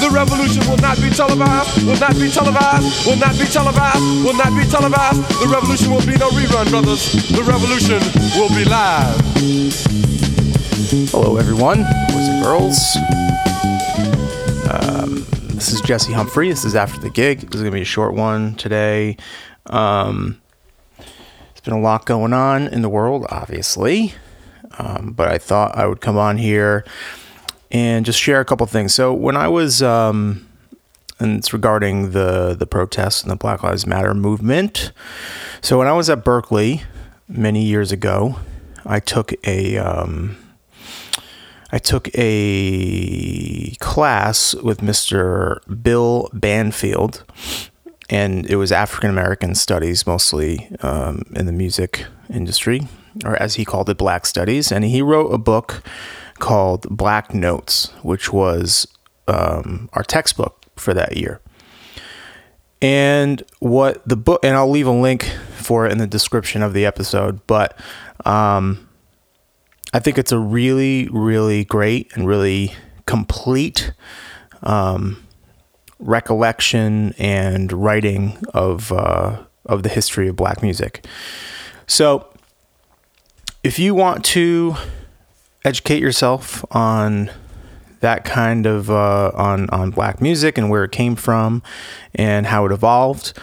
The revolution will not be televised, will not be televised, will not be televised, will not be televised. The revolution will be no rerun, brothers. The revolution will be live. Hello, everyone, boys and girls. Um, this is Jesse Humphrey. This is after the gig. This is going to be a short one today. Um, there's been a lot going on in the world, obviously, um, but I thought I would come on here and just share a couple things. So when I was, um, and it's regarding the the protests and the Black Lives Matter movement. So when I was at Berklee many years ago, I took a um, I took a class with Mr. Bill Banfield, and it was African American studies mostly um, in the music industry, or as he called it, Black Studies. And he wrote a book called Black Notes, which was um, our textbook for that year. And what the book, and I'll leave a link for it in the description of the episode, but um, I think it's a really, really great and really complete um, recollection and writing of uh, of the history of black music. So, if you want to educate yourself on that kind of uh, on on black music and where it came from and how it evolved,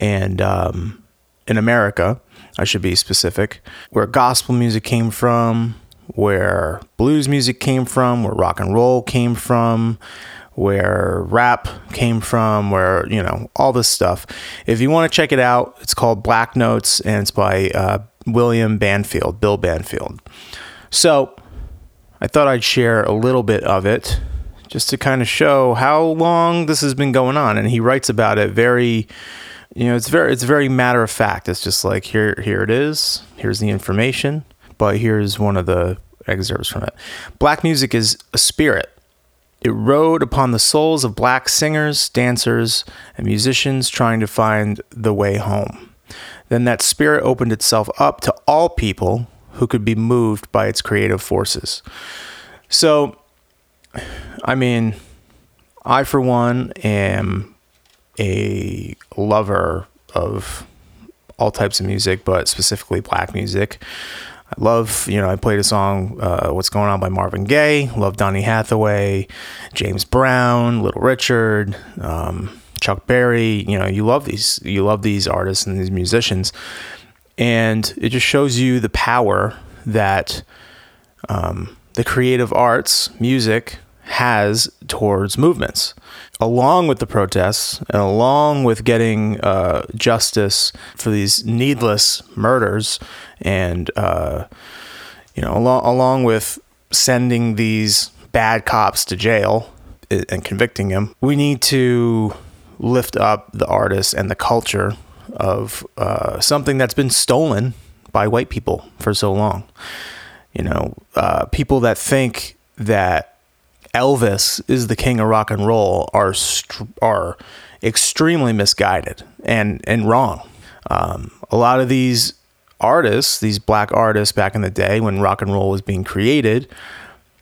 and um, in America, I should be specific, where gospel music came from, where blues music came from, where rock and roll came from, where rap came from, where, you know, all this stuff. If you want to check it out, it's called Black Notes and it's by uh, William Banfield, Bill Banfield. So I thought I'd share a little bit of it just to kind of show how long this has been going on. And he writes about it very, you know, it's very, it's very matter of fact. It's just like, here, here it is. Here's the information but here's one of the excerpts from it. Black music is a spirit. It rode upon the souls of black singers, dancers, and musicians trying to find the way home. Then that spirit opened itself up to all people who could be moved by its creative forces. So, I mean, I, for one, am a lover of all types of music, but specifically black music. I love, you know, I played a song, uh, What's Going On by Marvin Gaye. Love Donny Hathaway, James Brown, Little Richard, um, Chuck Berry. You know, you love these, you love these artists and these musicians. And it just shows you the power that um, the creative arts, music, has towards movements. Along with the protests and along with getting uh, justice for these needless murders, and uh, you know, along, along with sending these bad cops to jail and convicting them, we need to lift up the artists and the culture of uh, something that's been stolen by white people for so long. You know, uh, people that think that Elvis is the king of rock and roll are are extremely misguided and and wrong. Um, a lot of these artists, these black artists back in the day when rock and roll was being created,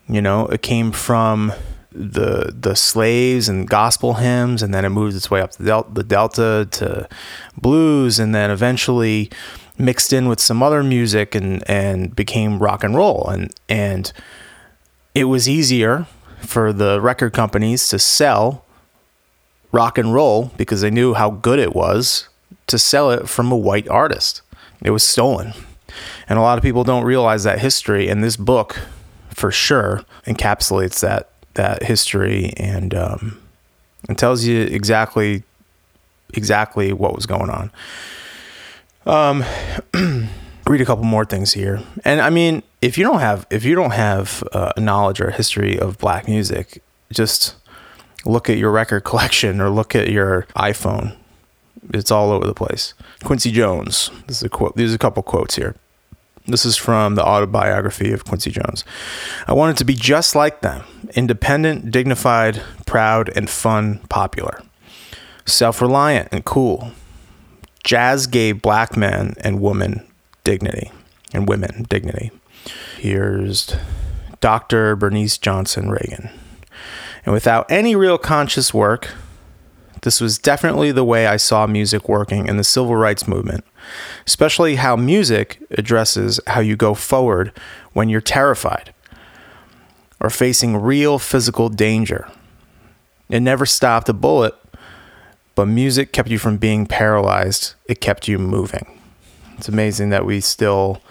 you know, it came from the the slaves and gospel hymns, and then it moved its way up the, del- the delta to blues, and then eventually mixed in with some other music and and became rock and roll, and and it was easier for the record companies to sell rock and roll because they knew how good it was to sell it from a white artist. It was stolen. And a lot of people don't realize that history, and this book for sure encapsulates that that history and um, and tells you exactly exactly what was going on. Um, read a couple more things here, and I mean, if you don't have if you don't have uh, a knowledge or a history of black music, just look at your record collection or look at your iPhone. It's all over the place. Quincy Jones. This is a quote. There's a couple quotes here. This is from the autobiography of Quincy Jones. I wanted to be just like them independent, dignified, proud, and fun, popular, self reliant, and cool. Jazz gave black men and women dignity, and women dignity. Here's Dr. Bernice Johnson Reagon. And without any real conscious work, this was definitely the way I saw music working in the civil rights movement, especially how music addresses how you go forward when you're terrified or facing real physical danger. It never stopped a bullet, but music kept you from being paralyzed, it kept you moving. It's amazing that we still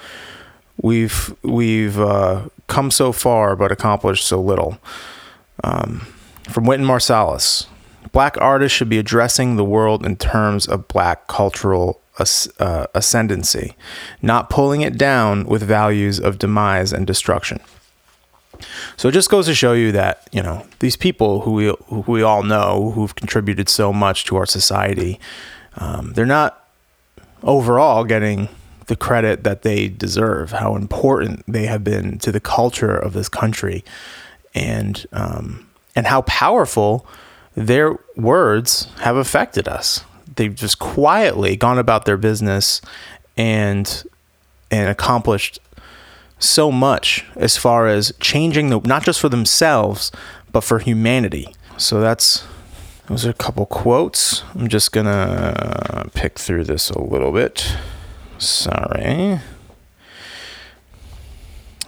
we've we've uh, come so far but accomplished so little. Um, from Wynton Marsalis, black artists should be addressing the world in terms of black cultural uh, ascendancy, not pulling it down with values of demise and destruction. So it just goes to show you that you know these people who we who we all know who've contributed so much to our society, um, they're not overall getting the credit that they deserve, how important they have been to the culture of this country, and um, and how powerful their words have affected us. They've just quietly gone about their business and and accomplished so much as far as changing the not just for themselves but for humanity. So that's those are a couple quotes. I'm just gonna pick through this a little bit. Sorry.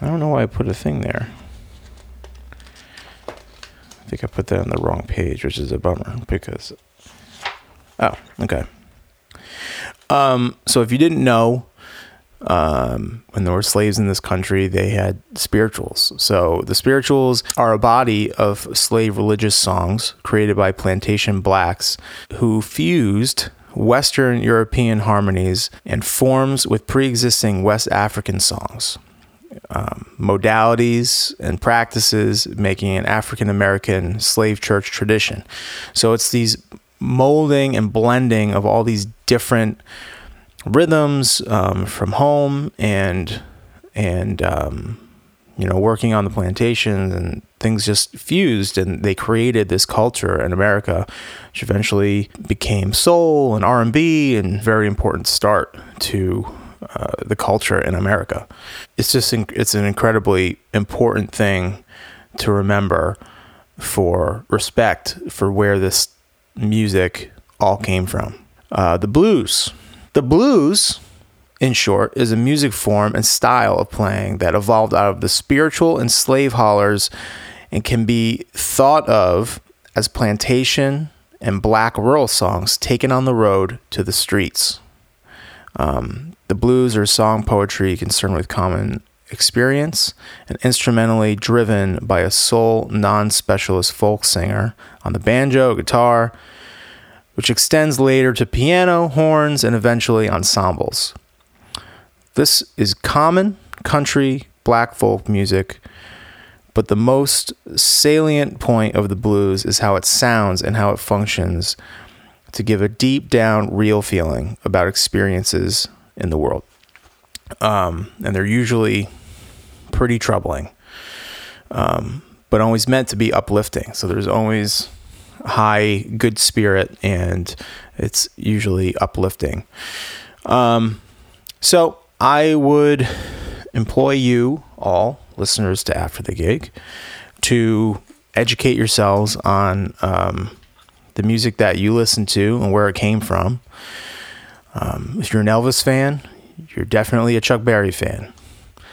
I don't know why I put a thing there. I think I put that on the wrong page, which is a bummer because. Oh, okay. Um, so if you didn't know, um, when there were slaves in this country, they had spirituals. So the spirituals are a body of slave religious songs created by plantation blacks who fused Western European harmonies and forms with pre existing West African songs. Um, modalities and practices making an African American slave church tradition. So it's these molding and blending of all these different rhythms um, from home and and um, you know working on the plantations and things just fused and they created this culture in America which eventually became soul and R&B and very important start to uh, the culture in America. It's just in, it's an incredibly important thing to remember for respect for where this music all came from. Uh, the blues. The blues, in short, is a music form and style of playing that evolved out of the spiritual and slave hollers and can be thought of as plantation and black rural songs taken on the road to the streets. Um, the blues are song poetry concerned with common experience and instrumentally driven by a soul non specialist folk singer on the banjo, guitar, which extends later to piano, horns, and eventually ensembles. This is common country black folk music, but the most salient point of the blues is how it sounds and how it functions to give a deep down real feeling about experiences in the world. Um, and they're usually pretty troubling, um, but always meant to be uplifting. So there's always high good spirit and it's usually uplifting. Um, so I would employ you all listeners to After the Gig to educate yourselves on um, the music that you listen to and where it came from. Um, if you're an Elvis fan, you're definitely a Chuck Berry fan.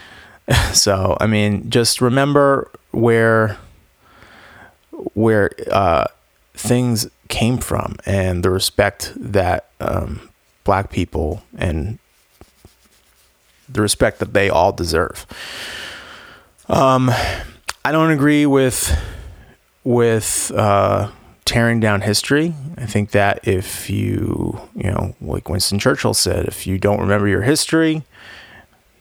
so, I mean, just remember where where uh, things came from and the respect that um, black people and the respect that they all deserve. Um, I don't agree with with uh, tearing down history. I think that if you, you know, like Winston Churchill said, if you don't remember your history,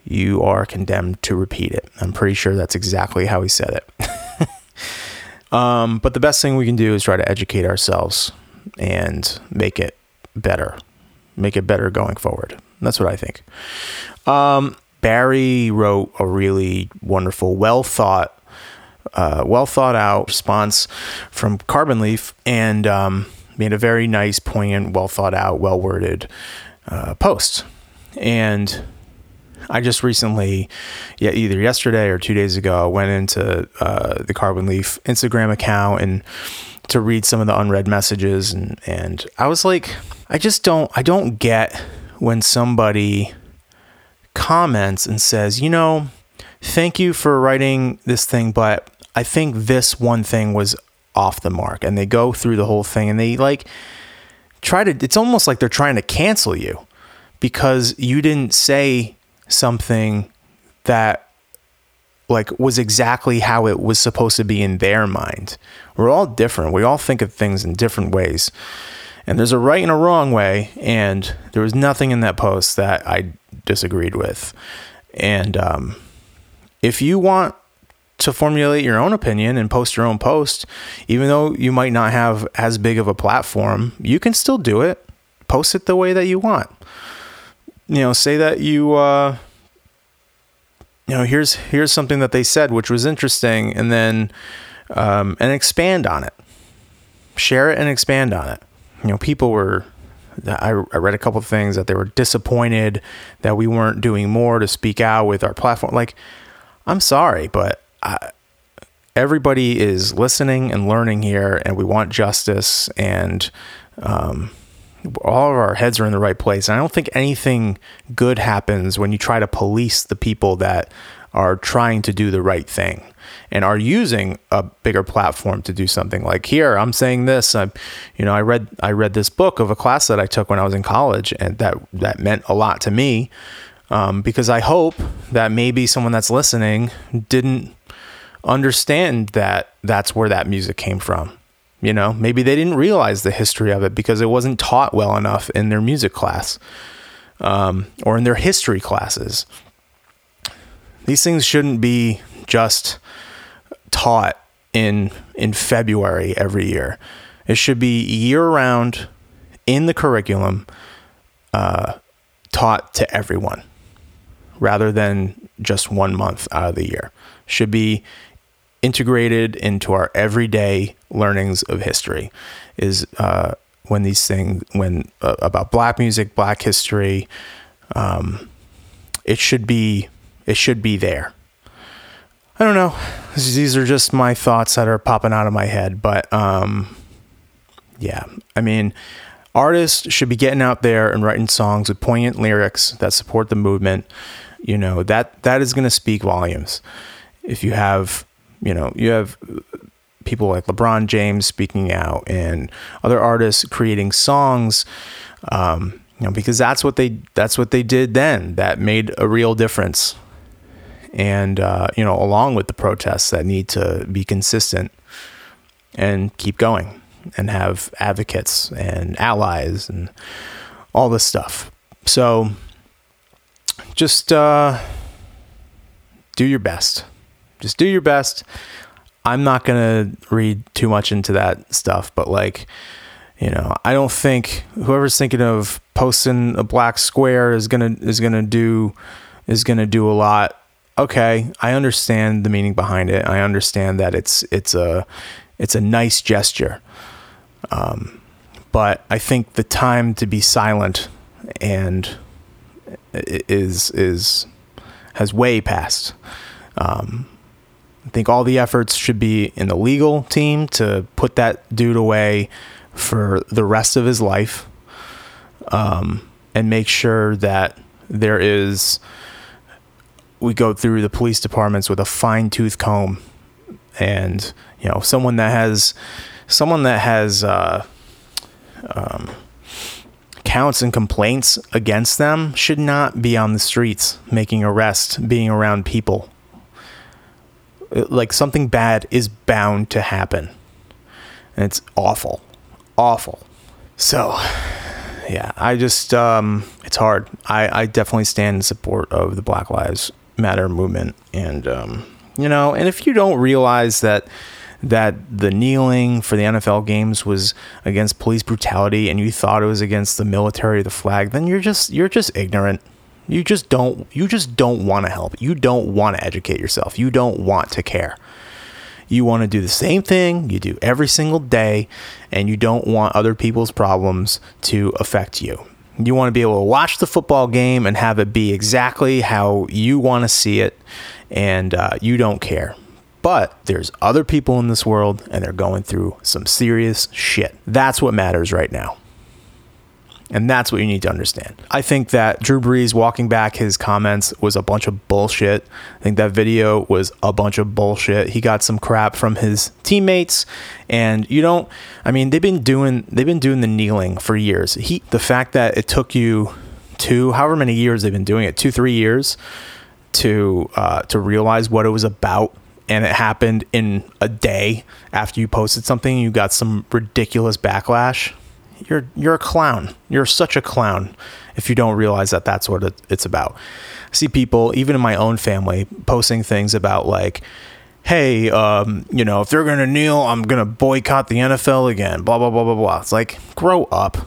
you are condemned to repeat it. I'm pretty sure that's exactly how he said it. um, but the best thing we can do is try to educate ourselves and make it better, make it better going forward. That's what I think. Um, Barry wrote a really wonderful, well thought, uh, well thought out response from Carbon Leaf and um, made a very nice, poignant, well thought out, well worded uh, post. And I just recently, yeah, either yesterday or two days ago, I went into uh, the Carbon Leaf Instagram account and to read some of the unread messages, and and I was like, I just don't, I don't get when somebody comments and says, you know, thank you for writing this thing, but I think this one thing was off the mark. And they go through the whole thing and they like try to, it's almost like they're trying to cancel you because you didn't say something that like was exactly how it was supposed to be in their mind. We're all different. We all think of things in different ways. And there's a right and a wrong way. And there was nothing in that post that I disagreed with. And um, if you want to formulate your own opinion and post your own post, even though you might not have as big of a platform, you can still do it. Post it the way that you want. You know, say that you, uh, you know, here's here's something that they said which was interesting, and then um, and expand on it. Share it and expand on it. You know, people were I, I read a couple of things that they were disappointed that we weren't doing more to speak out with our platform. Like, I'm sorry, but Everybody is listening and learning here, and we want justice, and um, all of our heads are in the right place. And I don't think anything good happens when you try to police the people that are trying to do the right thing and are using a bigger platform to do something like here i'm saying this i you know i read i read this book of a class that i took when i was in college and that that meant a lot to me um, because i hope that maybe someone that's listening didn't understand that that's where that music came from you know maybe they didn't realize the history of it because it wasn't taught well enough in their music class um, or in their history classes these things shouldn't be just taught in in February every year. It should be year round in the curriculum, uh, taught to everyone, rather than just one month out of the year. Should be integrated into our everyday learnings of history. Is uh, when these things when uh, about black music, black history. Um, it should be it should be there. I don't know. These are just my thoughts that are popping out of my head, but um, yeah. I mean, artists should be getting out there and writing songs with poignant lyrics that support the movement. You know that that is going to speak volumes. If you have, you know, you have people like LeBron James speaking out and other artists creating songs. Um, you know, because that's what they that's what they did then. That made a real difference and uh, you know, along with the protests that need to be consistent and keep going and have advocates and allies and all this stuff. So just uh, do your best. Just do your best. I'm not going to read too much into that stuff, but like, you know, I don't think whoever's thinking of posting a black square is going to is going to do is going to do a lot okay, I understand the meaning behind it. I understand that it's it's a it's a nice gesture. Um, but I think the time to be silent and is is has way passed. Um, I think all the efforts should be in the legal team to put that dude away for the rest of his life, um, and make sure that there is we go through the police departments with a fine tooth comb, and you know someone that has someone that has uh, um, counts and complaints against them should not be on the streets making arrests, being around people. Like something bad is bound to happen, and it's awful, awful. So, yeah, I just um, it's hard. I, I definitely stand in support of the Black Lives Matter movement, and um, you know, and if you don't realize that that the kneeling for the NFL games was against police brutality, and you thought it was against the military or the flag, then you're just you're just ignorant. You just don't you just don't want to help. You don't want to educate yourself. You don't want to care. You want to do the same thing you do every single day, and you don't want other people's problems to affect you. You want to be able to watch the football game and have it be exactly how you want to see it, and uh, you don't care. But there's other people in this world, and they're going through some serious shit. That's what matters right now. And that's what you need to understand. I think that Drew Brees walking back his comments was a bunch of bullshit. I think that video was a bunch of bullshit. He got some crap from his teammates and you don't I mean they've been doing they've been doing the kneeling for years. He the fact that it took you two however many years they've been doing it, 2 3 years to uh, to realize what it was about and it happened in a day after you posted something you got some ridiculous backlash you're you're a clown. You're such a clown if you don't realize that that's what it's about. I see people, even in my own family, posting things about like, "Hey, um, you know, if they're gonna kneel, I'm gonna boycott the NFL again." Blah blah blah blah blah. It's like, grow up.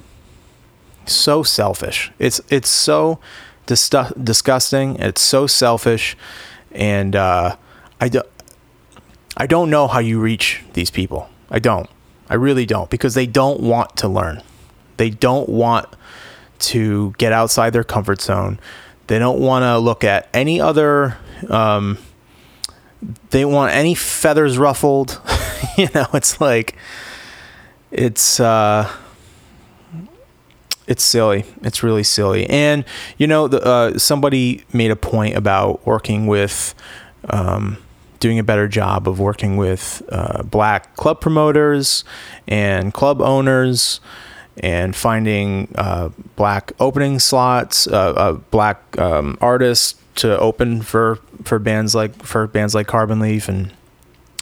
So selfish. It's it's so dis- disgusting. It's so selfish, and uh, I do, I don't know how you reach these people. I don't. I really don't because they don't want to learn. They don't want to get outside their comfort zone. They don't want to look at any other. Um, they want any feathers ruffled. you know, it's like it's uh, it's silly. It's really silly. And you know, the, uh, somebody made a point about working with. Um, doing a better job of working with uh, black club promoters and club owners and finding uh, black opening slots, uh, uh black um, artists to open for for bands like for bands like Carbon Leaf, and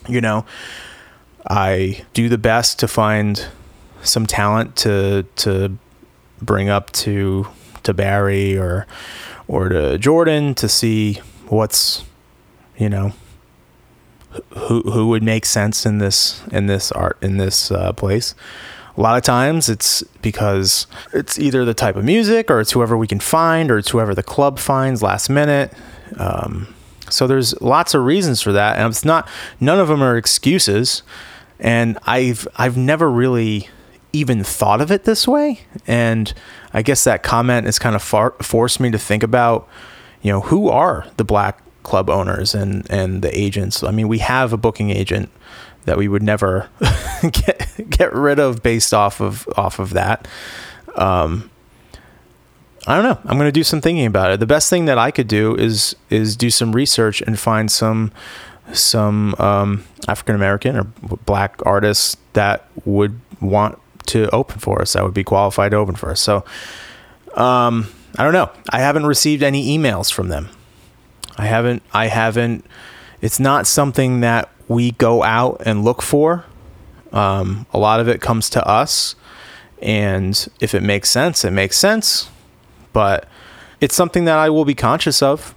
you know, I do the best to find some talent to to bring up to to Barry or or to Jordan to see what's you know who who would make sense in this in this art in this uh, place. A lot of times it's because it's either the type of music or it's whoever we can find or it's whoever the club finds last minute. Um, so there's lots of reasons for that, and it's not none of them are excuses. And I've I've never really even thought of it this way, and I guess that comment has kind of far, forced me to think about you know, who are the black club owners and and the agents? I mean, we have a booking agent that we would never get get rid of based off of off of that. Um, I don't know. I'm going to do some thinking about it. The best thing that I could do is is do some research and find some some um, African American or black artists that would want to open for us. That would be qualified to open for us. So, um, I don't know. I haven't received any emails from them. I haven't. I haven't. It's not something that we go out and look for. Um, a lot of it comes to us, and if it makes sense, it makes sense. But it's something that I will be conscious of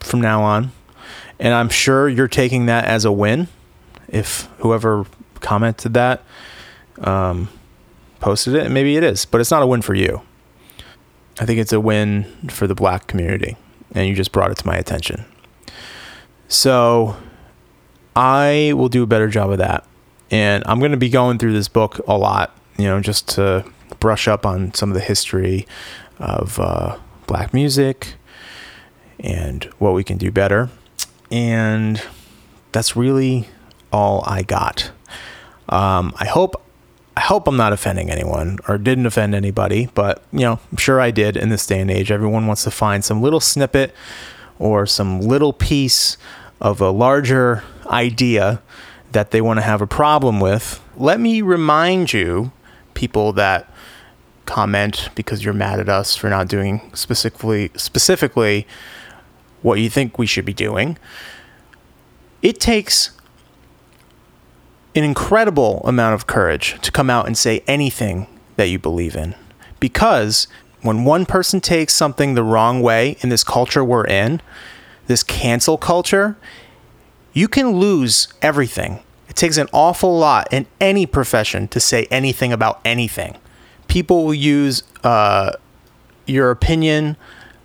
from now on, and I'm sure you're taking that as a win. If whoever commented that um, posted it, maybe it is, but it's not a win for you. I think it's a win for the black community, and you just brought it to my attention. So I will do a better job of that. And I'm going to be going through this book a lot, you know, just to brush up on some of the history of uh, black music and what we can do better. And that's really all I got. Um, I hope I hope I'm not offending anyone or didn't offend anybody, but you know, I'm sure I did in this day and age. Everyone wants to find some little snippet or some little piece of a larger idea that they want to have a problem with. Let me remind you, people that comment because you're mad at us for not doing specifically specifically what you think we should be doing. It takes an incredible amount of courage to come out and say anything that you believe in. Because when one person takes something the wrong way in this culture we're in, this cancel culture, you can lose everything. It takes an awful lot in any profession to say anything about anything. People will use uh, your opinion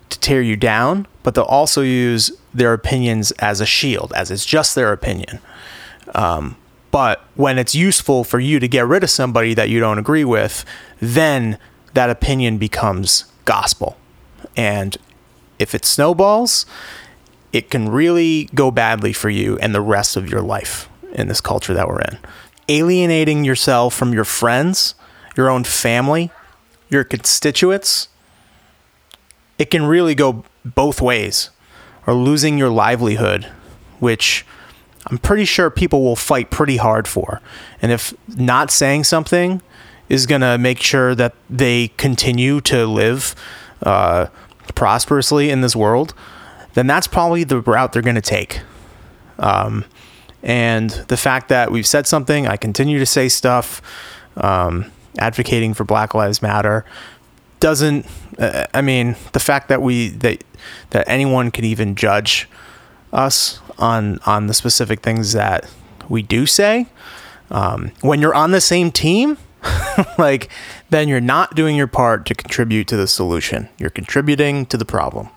to tear you down, but they'll also use their opinions as a shield, as it's just their opinion. Um, but when it's useful for you to get rid of somebody that you don't agree with, then that opinion becomes gospel. And if it snowballs, it can really go badly for you and the rest of your life in this culture that we're in. Alienating yourself from your friends, your own family, your constituents, it can really go both ways. Or losing your livelihood, which I'm pretty sure people will fight pretty hard for. And if not saying something is going to make sure that they continue to live uh, prosperously in this world, then that's probably the route they're going to take. Um, and the fact that we've said something, I continue to say stuff, um, advocating for Black Lives Matter, doesn't. Uh, I mean, the fact that we that that anyone can even judge us on on the specific things that we do say. Um, when you're on the same team, like then you're not doing your part to contribute to the solution. You're contributing to the problem.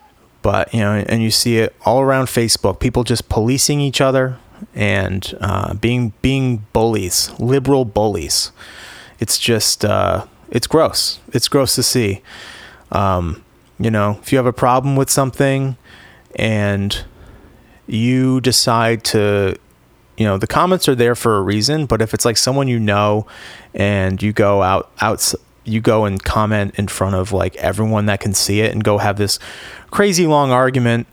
But you know, and you see it all around Facebook. People just policing each other and uh, being being bullies, liberal bullies. It's just uh, it's gross. It's gross to see. Um, you know, if you have a problem with something and you decide to you know the comments are there for a reason but if it's like someone you know and you go out out you go and comment in front of like everyone that can see it and go have this crazy long argument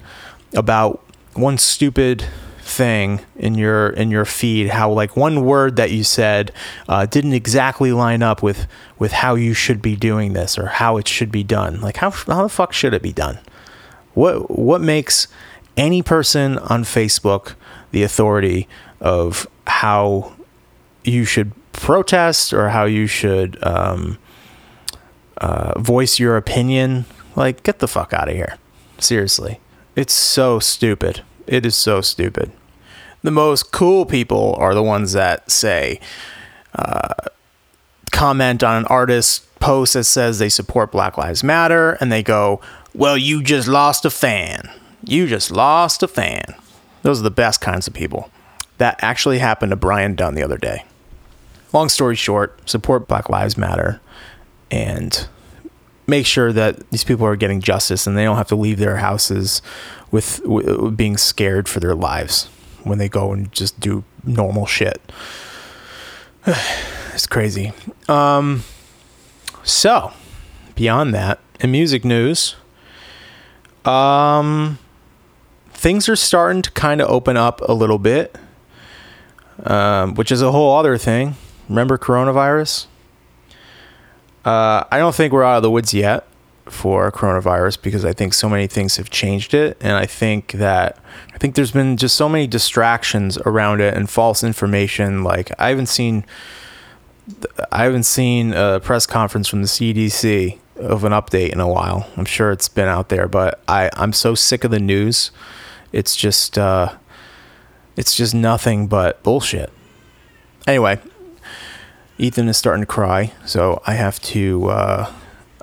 about one stupid thing in your in your feed how like one word that you said uh, didn't exactly line up with with how you should be doing this or how it should be done. Like how, how the fuck should it be done? What what makes any person on Facebook the authority of how you should protest or how you should um, uh, voice your opinion. Like, get the fuck out of here. Seriously. It's so stupid. It is so stupid. The most cool people are the ones that say, uh, comment on an artist post that says they support Black Lives Matter, and they go, Well, you just lost a fan. You just lost a fan. Those are the best kinds of people. That actually happened to Brian Dunn the other day. Long story short, support Black Lives Matter and make sure that these people are getting justice and they don't have to leave their houses with, with being scared for their lives when they go and just do normal shit. it's crazy. Um, so, beyond that, in music news, um, things are starting to kind of open up a little bit, um, which is a whole other thing. Remember coronavirus? Uh, I don't think we're out of the woods yet for coronavirus because I think so many things have changed it, and I think that I think there's been just so many distractions around it and false information. Like I haven't seen, I haven't seen a press conference from the CDC of an update in a while. I'm sure it's been out there, but I I'm so sick of the news. It's just uh, it's just nothing but bullshit. Anyway, Ethan is starting to cry, so I have to uh,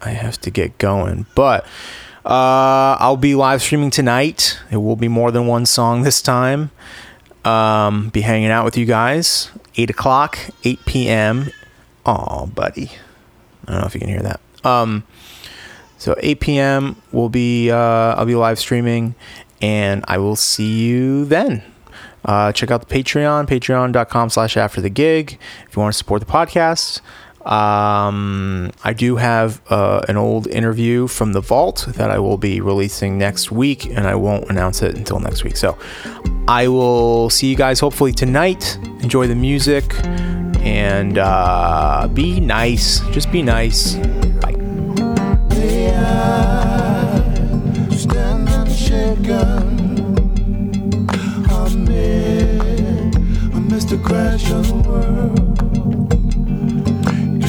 I have to get going. But uh, I'll be live streaming tonight. It will be more than one song this time. Um, be hanging out with you guys. Eight o'clock, eight p.m. Oh, buddy, I don't know if you can hear that. Um, so 8 p.m. will be uh, I'll be live streaming, and I will see you then. Uh, check out the Patreon, patreon.com slash after the gig if you want to support the podcast. Um, I do have uh, an old interview from the vault that I will be releasing next week, and I won't announce it until next week. So I will see you guys hopefully tonight. Enjoy the music and uh, be nice. Just be nice.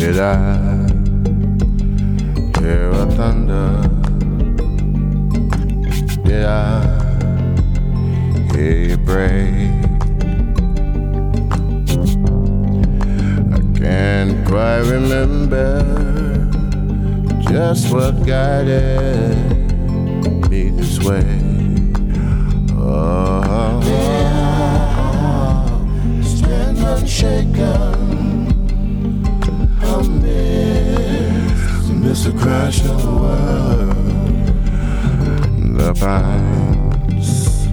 Did I hear a thunder? Did I hear you break? I can't quite remember just what guided me this way. Oh, stand unshaken amidst Mr. Crash of the world. The pines,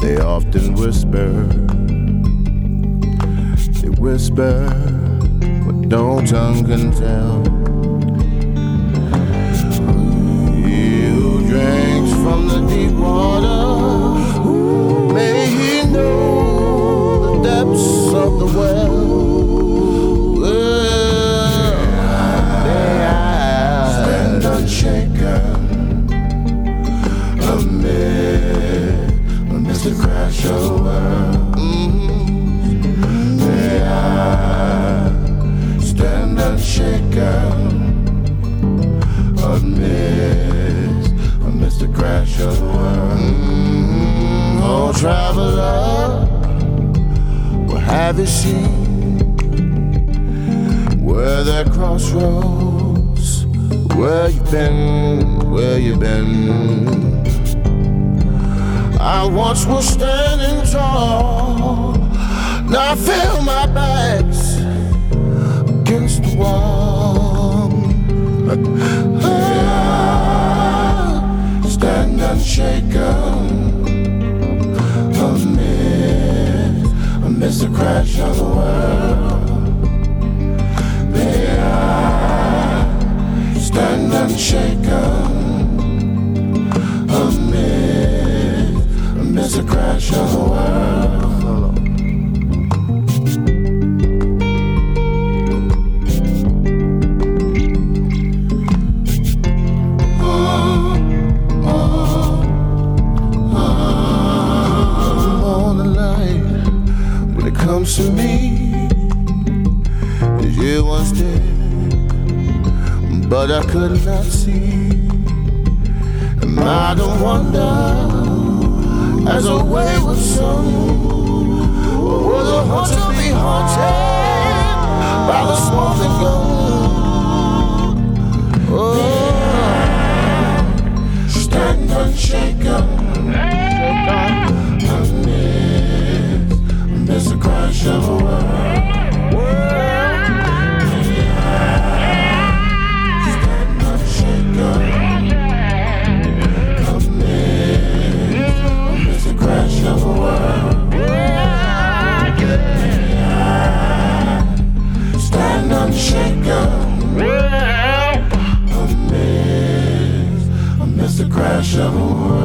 they often whisper. They whisper what no tongue can tell. He who drinks from the deep water, may he know the depths of the well. Where the crossroads, where you been, where you been? I once was standing tall, now I feel my back's against the wall. Ah, Stand unshaken amid, amidst the crash of the world. May I stand unshaken amid, amidst the crash of the world. On the light, when it comes to me, you once did, but I could not see. And I don't wonder, as a wayward son, will the hunter be haunted by the smoking gun? Oh, stand unshaken, amidst the crash of a world. The